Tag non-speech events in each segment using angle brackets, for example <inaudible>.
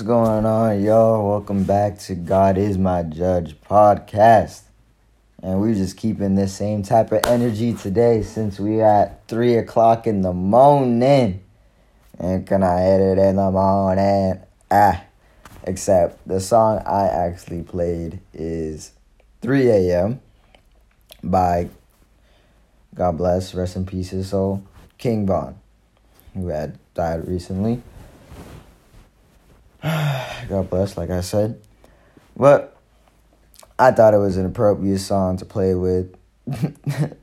What's going on, y'all? Welcome back to God is My Judge podcast. And we're just keeping this same type of energy today since we at 3 o'clock in the morning. And can I hit it in the morning? Ah. Except the song I actually played is 3 a.m. by God bless, rest in peace his soul, King Von, who had died recently. <sighs> God bless, like I said. But I thought it was an appropriate song to play with <laughs>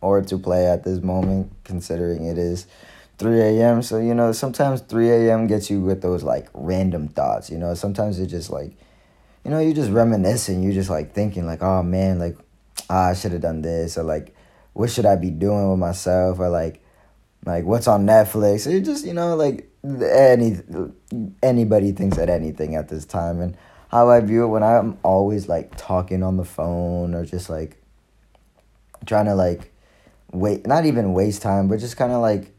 or to play at this moment, considering it is 3 a.m. So, you know, sometimes 3 a.m. gets you with those like random thoughts, you know, sometimes it's just like, you know, you're just reminiscing, you're just like thinking, like, oh man, like, ah, I should have done this, or like, what should I be doing with myself, or like, like what's on Netflix, or just, you know, like, any anybody thinks at anything at this time. And how I view it when I'm always like talking on the phone or just like trying to like wait not even waste time but just kind of like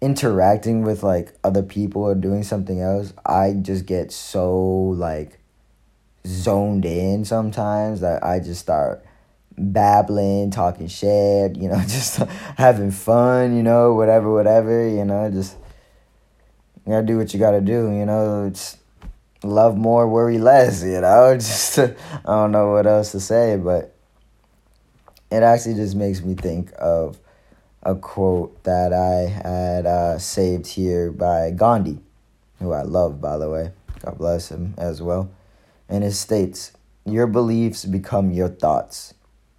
interacting with like other people or doing something else I just get so like zoned in sometimes that I just start babbling, talking shit, you know, <laughs> just having fun, you know, whatever, whatever, you know, just you gotta do what you gotta do, you know. It's love more, worry less, you know. <laughs> Just I don't know what else to say, but it actually just makes me think of a quote that I had uh, saved here by Gandhi, who I love, by the way. God bless him as well. And it states, Your beliefs become your thoughts.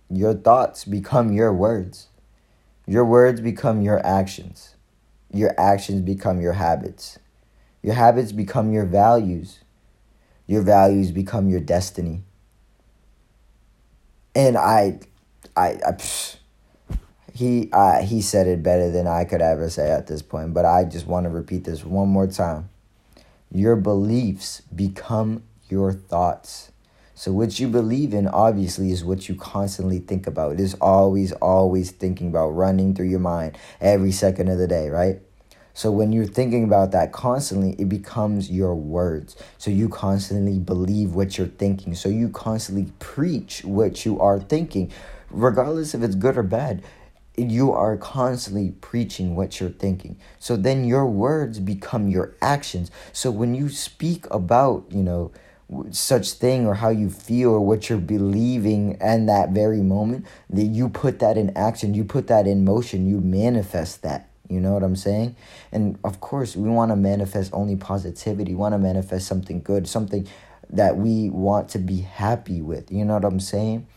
Your thoughts become your words. Your words become your actions your actions become your habits. Your habits become your values. Your values become your destiny. And I, I, I psh, he, uh, he said it better than I could ever say at this point. But I just want to repeat this one more time. Your beliefs become your thoughts. So, what you believe in, obviously, is what you constantly think about. It is always, always thinking about running through your mind every second of the day, right? So, when you're thinking about that constantly, it becomes your words. So, you constantly believe what you're thinking. So, you constantly preach what you are thinking, regardless if it's good or bad. You are constantly preaching what you're thinking. So, then your words become your actions. So, when you speak about, you know, such thing or how you feel or what you're believing in that very moment that you put that in action you put that in motion you manifest that. You know what i'm saying? And of course we want to manifest only positivity. We want to manifest something good something that we want to be happy with. You know what i'm saying?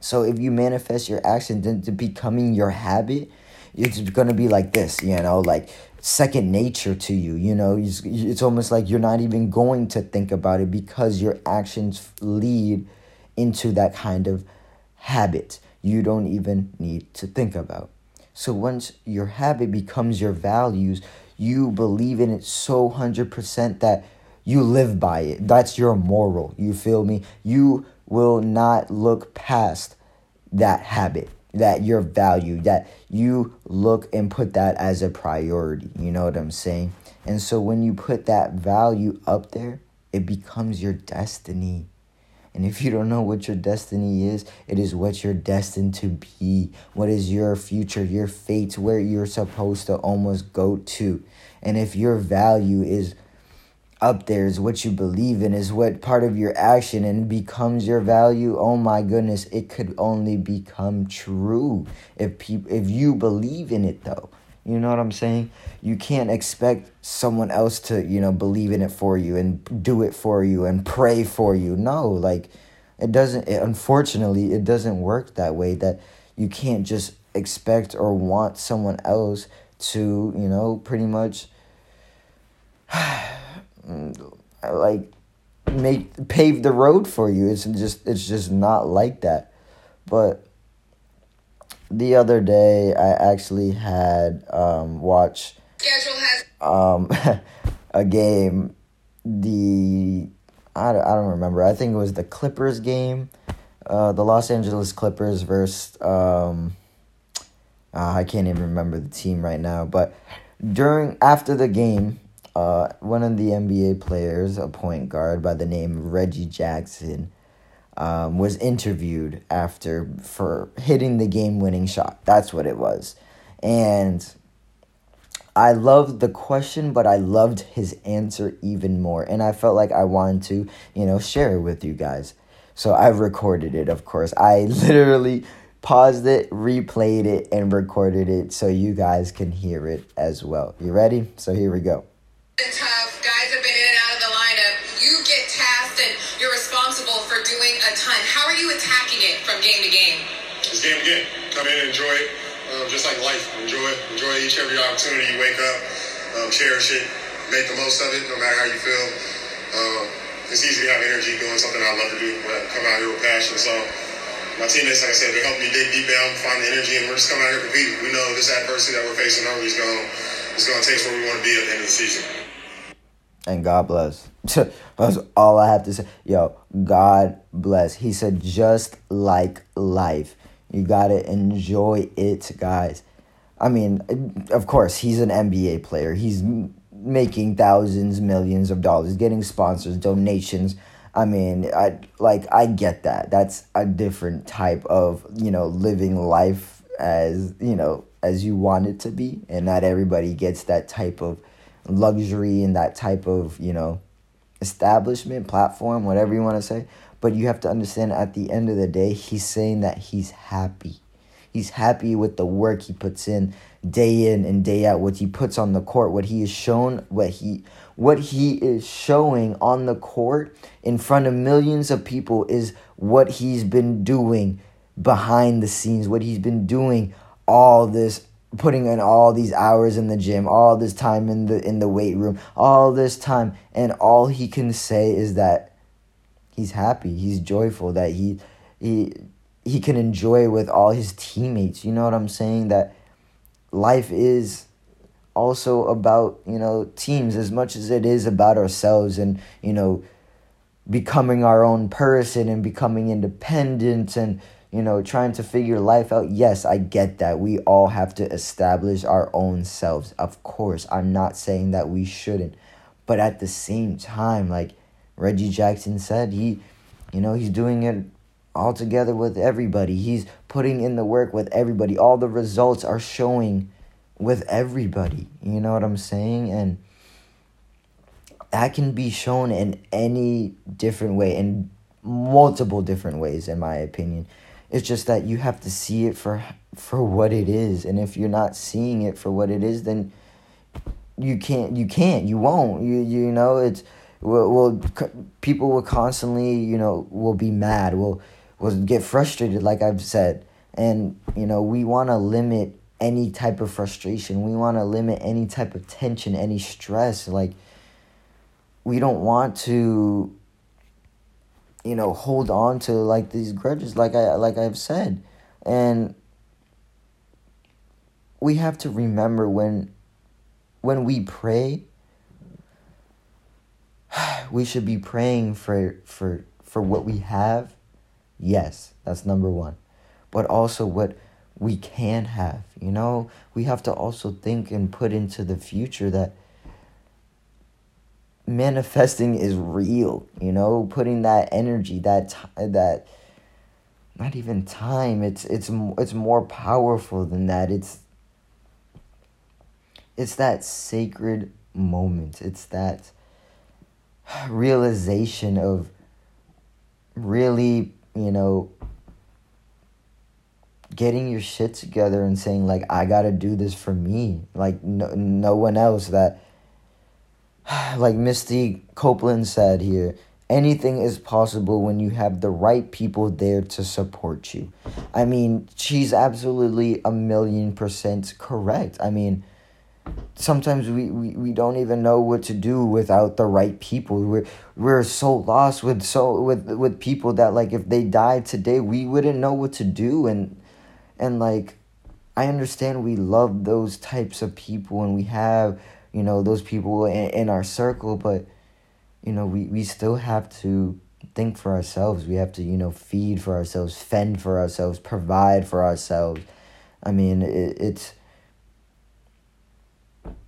So if you manifest your actions into becoming your habit it's going to be like this you know like second nature to you. You know, it's, almost like you're not even going to think about it because your actions lead into that kind of habit you don't even need to think about. So once your habit becomes your values, you believe in it so 100% that you live by it. That's your moral. You feel me? You will not look past that habit that your value, that you look and put that as a priority. You know what I'm saying? And so when you put that value up there, it becomes your destiny. And if you don't know what your destiny is, it is what you're destined to be. What is your future, your fate, where you're supposed to almost go to. And if your value is up there is what you believe in is what part of your action and becomes your value. Oh my goodness it could only become true if people if you believe in it though. You know what i'm saying? You can't expect someone else to you know believe in it for you and do it for you and pray for you. No like it doesn't it, unfortunately it doesn't work that way that you can't just expect or want someone else to you know pretty much <sighs> like make pave the road for you. It's just it's just not like that. But the other day I actually had um watch um <laughs> a game the I don't, I don't remember. I think it was the Clippers game. Uh, the Los Angeles Clippers versus um, uh, I can't even remember the team right now. But during after the game, uh, one of the NBA players, a point guard by the name of Reggie Jackson, um, was interviewed after for hitting the game winning shot. That's what it was. And I loved the question, but I loved his answer even more. And I felt like I wanted to, you know, share it with you guys. So I recorded it, of course. I <laughs> literally paused it, replayed it, and recorded it so you guys can hear it as well. You ready? So here we go. Tough. Guys have been in and out of the lineup. You get tasked and you're responsible for doing a ton. How are you attacking it from game to game? It's game to game. Come in and enjoy it. Um, just like life. Enjoy it. Enjoy each every opportunity you wake up. Um, cherish it. Make the most of it, no matter how you feel. Um, it's easy to have energy doing something I love to do. But come out here with passion. So my teammates, like I said, they help me dig deep down, find the energy, and we're just coming out here competing. We know this adversity that we're facing early is going is going to take us where we want to be at the end of the season. And God bless. <laughs> That's all I have to say. Yo, God bless. He said, just like life. You got to enjoy it, guys. I mean, of course, he's an NBA player. He's making thousands, millions of dollars, getting sponsors, donations. I mean, I like I get that. That's a different type of, you know, living life as, you know, as you want it to be, and not everybody gets that type of luxury and that type of, you know, establishment, platform, whatever you want to say. But you have to understand at the end of the day, he's saying that he's happy. He's happy with the work he puts in day in and day out, what he puts on the court, what he is shown, what he what he is showing on the court in front of millions of people is what he's been doing behind the scenes, what he's been doing all this putting in all these hours in the gym, all this time in the in the weight room, all this time and all he can say is that he's happy, he's joyful that he he he can enjoy with all his teammates. You know what I'm saying that life is also about, you know, teams as much as it is about ourselves and, you know, becoming our own person and becoming independent and you know, trying to figure life out. Yes, I get that. We all have to establish our own selves. Of course, I'm not saying that we shouldn't. But at the same time, like Reggie Jackson said, he, you know, he's doing it all together with everybody. He's putting in the work with everybody. All the results are showing with everybody. You know what I'm saying? And that can be shown in any different way, in multiple different ways, in my opinion. It's just that you have to see it for for what it is, and if you're not seeing it for what it is, then you can't. You can't. You won't. You you know it's. Will people will constantly you know will be mad. Will will get frustrated, like I've said, and you know we want to limit any type of frustration. We want to limit any type of tension, any stress. Like we don't want to you know hold on to like these grudges like i like i've said. And we have to remember when when we pray <sighs> we should be praying for for for what we have. Yes that's number 1 but also what we can have you know? We have to also think and put into the future that manifesting is real you know? Putting that energy that that not even time it's it's it's more powerful than that. It's it's that sacred moment. It's that realization of really you know getting your shit together and saying like I got to do this for me. Like no no one else that <sighs> like Misty Copeland said here, anything is possible when you have the right people there to support you. I mean, she's absolutely a million percent correct. I mean, sometimes we, we, we don't even know what to do without the right people. We're we're so lost with so with with people that like if they died today, we wouldn't know what to do and and like I understand we love those types of people and we have you know those people in, in our circle but you know we, we still have to think for ourselves we have to you know feed for ourselves fend for ourselves provide for ourselves i mean it, it's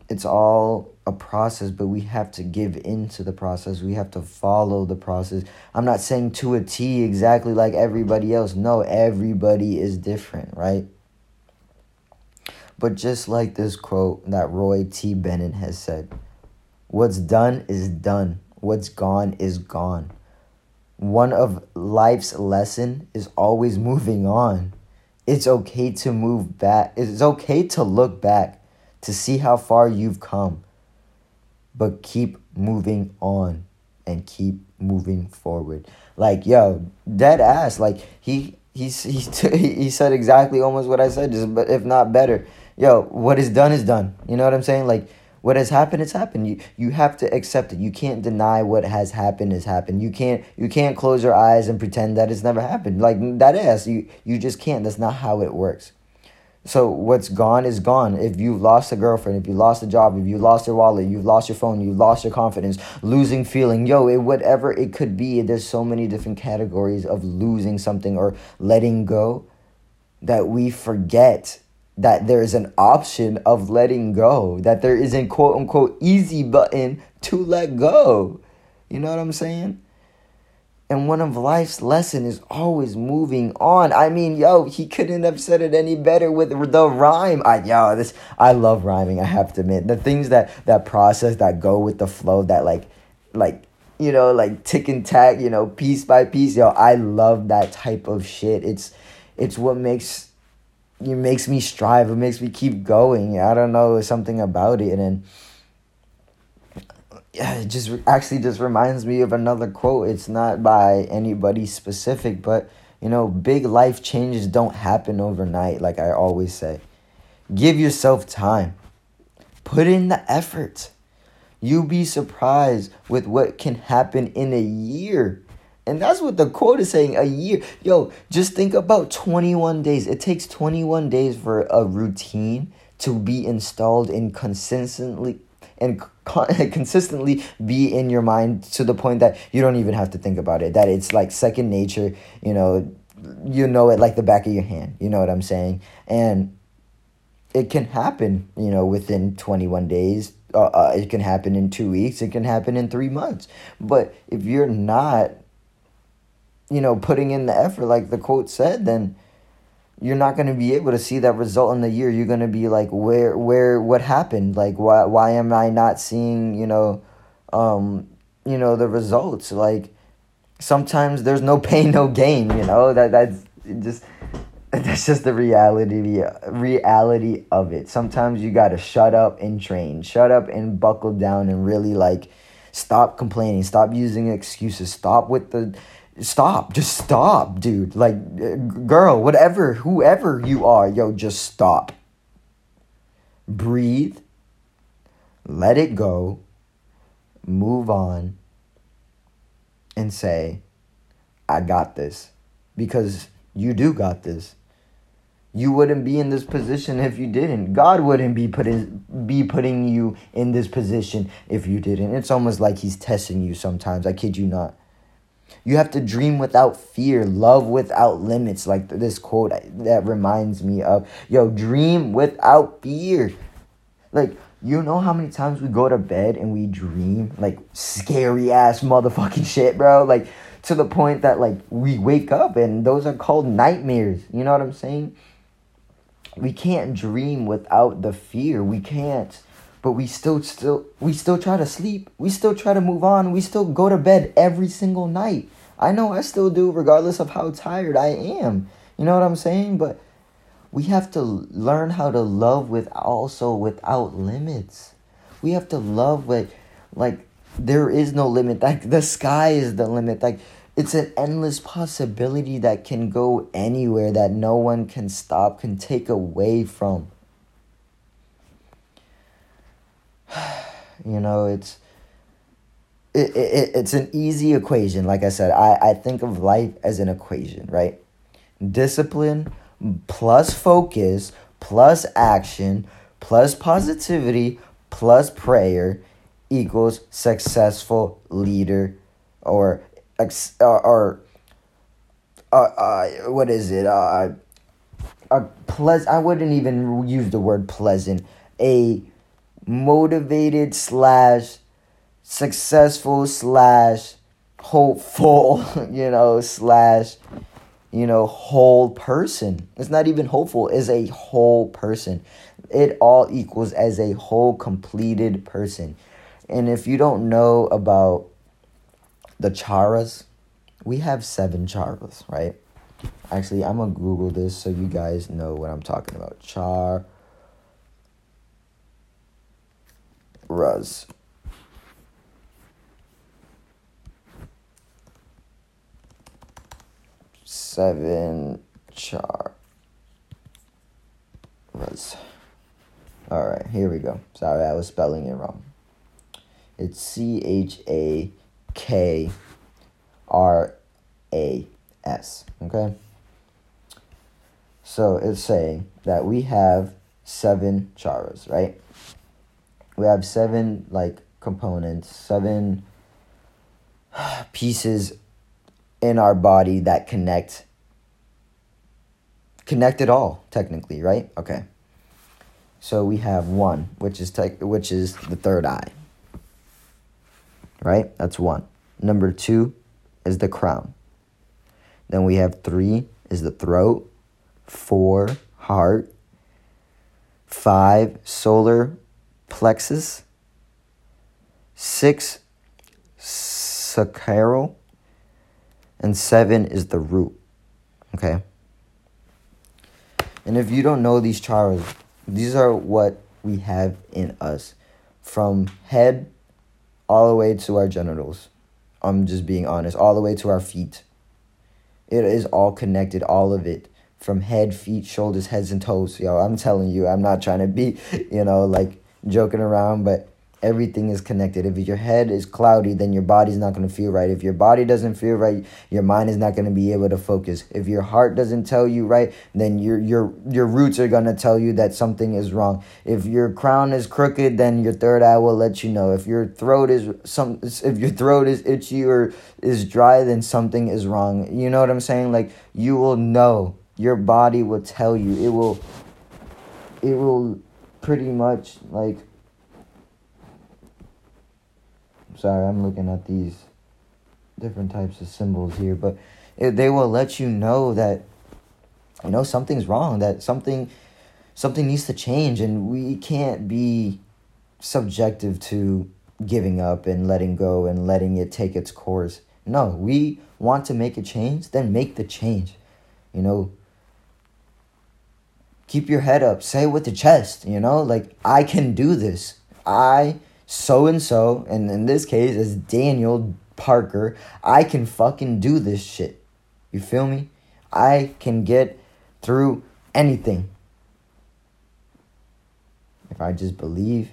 it's all a process, but we have to give into the process. We have to follow the process. I'm not saying to a T exactly like everybody else. No, everybody is different, right? But just like this quote that Roy T. Bennett has said, what's done is done. What's gone is gone. One of life's lesson is always moving on. It's okay to move back. It's okay to look back to see how far you've come. But keep moving on and keep moving forward. Like, yo, dead ass. Like, he he, he, <laughs> he said exactly almost what I said, just, but if not better. Yo, what is done is done. You know what I'm saying? Like, what has happened it's happened you you have to accept it you can't deny what has happened has happened you can't you can't close your eyes and pretend that it's never happened like that is you you just can't that's not how it works so what's gone is gone. If you've lost a girlfriend, if you lost a job, if you lost your wallet, you've lost your phone, you've lost your confidence, losing feeling, yo, it, whatever it could be, there's so many different categories of losing something or letting go that we forget that there is an option of letting go, that there is a quote unquote easy button to let go. You know what I'm saying? And one of life's lesson is always moving on. I mean, yo, he couldn't have said it any better with the rhyme. I yo, this I love rhyming, I have to admit. The things that that process that go with the flow that like like you know, like tick and tack, you know, piece by piece. Yo, I love that type of shit. It's it's what makes it makes me strive. It makes me keep going. I don't know something about it, and yeah, it just actually just reminds me of another quote. It's not by anybody specific, but you know, big life changes don't happen overnight. Like I always say, give yourself time. Put in the effort. You'll be surprised with what can happen in a year. And that's what the quote is saying a year. Yo, just think about 21 days. It takes 21 days for a routine to be installed and consistently and <laughs> consistently be in your mind to the point that you don't even have to think about it. That it's like second nature, you know, you know it like the back of your hand. You know what I'm saying? And it can happen, you know, within 21 days. Uh, uh, it can happen in two weeks. It can happen in three months. But if you're not you know, putting in the effort, like the quote said, then you're not going to be able to see that result in the year. You're going to be like, where, where, what happened? Like, why, why am I not seeing, you know, um, you know, the results? Like, sometimes there's no pain, no gain. You know that that's just <laughs> that's just the reality reality of it. Sometimes you got to shut up and train, shut up and buckle down, and really like stop complaining, stop using excuses, stop with the stop just stop dude. Like girl whatever whoever you are yo just stop. Breathe. Let it go. Move on and say i got this. Because you do got this. You wouldn't be in this position if you didn't. God wouldn't be putting be putting you in this position if you didn't. It's almost like he's testing you sometimes. I kid you not you have to dream without fear, love without limits. Like this quote that reminds me of, yo, dream without fear. Like, you know how many times we go to bed and we dream like scary ass motherfucking shit, bro? Like, to the point that like we wake up and those are called nightmares. You know what I'm saying? We can't dream without the fear. We can't but we still still we still try to sleep. We still try to move on. We still go to bed every single night. I know i still do regardless of how tired i am. You know what i'm saying? But we have to learn how to love with also without limits. We have to love with like there is no limit. Like the sky is the limit. Like it's an endless possibility that can go anywhere that no one can stop can take away from you know, it's it, it, it's an easy equation. Like I said, I, I think of life as an equation, right? Discipline plus focus plus action plus positivity plus prayer equals successful leader or or, or uh, uh, what is it? Uh, a pleas- I wouldn't even use the word pleasant. A motivated slash successful slash hopeful, <laughs> you know, slash, you know, whole person. It's not even hopeful, it's a whole person. It all equals as a whole completed person. And if you don't know about the charas, we have seven charas, right? Actually, I'm gonna Google this so you guys know what I'm talking about. Char Ras. Seven char Ras. Alright, here we go. Sorry, I was spelling it wrong. It's C H A K R A S. Okay? So it's saying that we have seven charas, right? We have seven like components, seven <sighs> pieces in our body that connect connect it all technically, right? Okay. So we have one, which is te- which is the third eye. Right? That's one. Number 2 is the crown. Then we have 3 is the throat, 4 heart, 5 solar plexus, 6 sacral, and 7 is the root. Okay? And if you don't know these charas, these are what we have in us from head all the way to our genitals. I'm just being honest, all the way to our feet. It is all connected, all of it. From head, feet, shoulders, heads, and toes. Yo, I'm telling you, I'm not trying to be, you know, like joking around, but everything is connected. If your head is cloudy, then your body's not going to feel right. If your body doesn't feel right, your mind is not going to be able to focus. If your heart doesn't tell you right, then your your your roots are going to tell you that something is wrong. If your crown is crooked, then your third eye will let you know. If your throat is some if your throat is itchy or is dry, then something is wrong. You know what I'm saying? Like you will know. Your body will tell you. It will it will pretty much like sorry, I'm looking at these different types of symbols here, but it, they will let you know that you know something's wrong, that something something needs to change, and we can't be subjective to giving up and letting go and letting it take its course. No, we want to make a change, then make the change. You know, keep your head up, say it with the chest, you know, like I can do this. I so and so, and in this case, is Daniel Parker. I can fucking do this shit. You feel me? I can get through anything. If I just believe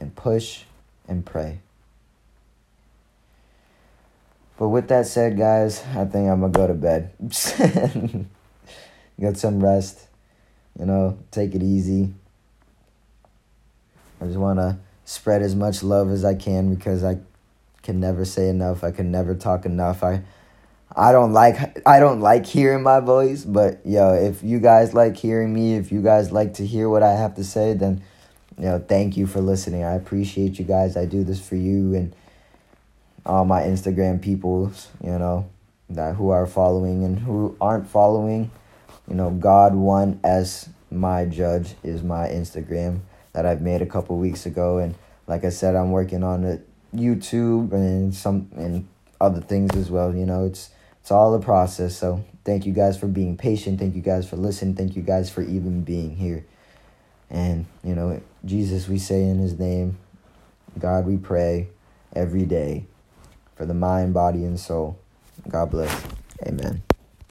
and push and pray. But with that said, guys, I think I'm gonna go to bed. <laughs> Get some rest. You know, take it easy. I just wanna spread as much love as I can because I can never say enough. I can never talk enough. I I don't like I don't like hearing my voice, but yo, if you guys like hearing me, if you guys like to hear what I have to say, then you know, thank you for listening. I appreciate you guys. I do this for you and all my Instagram people, you know, that who are following and who aren't following. You know, God one as my judge is my Instagram that I've made a couple weeks ago, and like I said, I'm working on it YouTube and some and other things as well. You know, it's it's all a process. So thank you guys for being patient. Thank you guys for listening. Thank you guys for even being here. And you know, Jesus, we say in His name, God, we pray every day for the mind, body, and soul. God bless. Amen.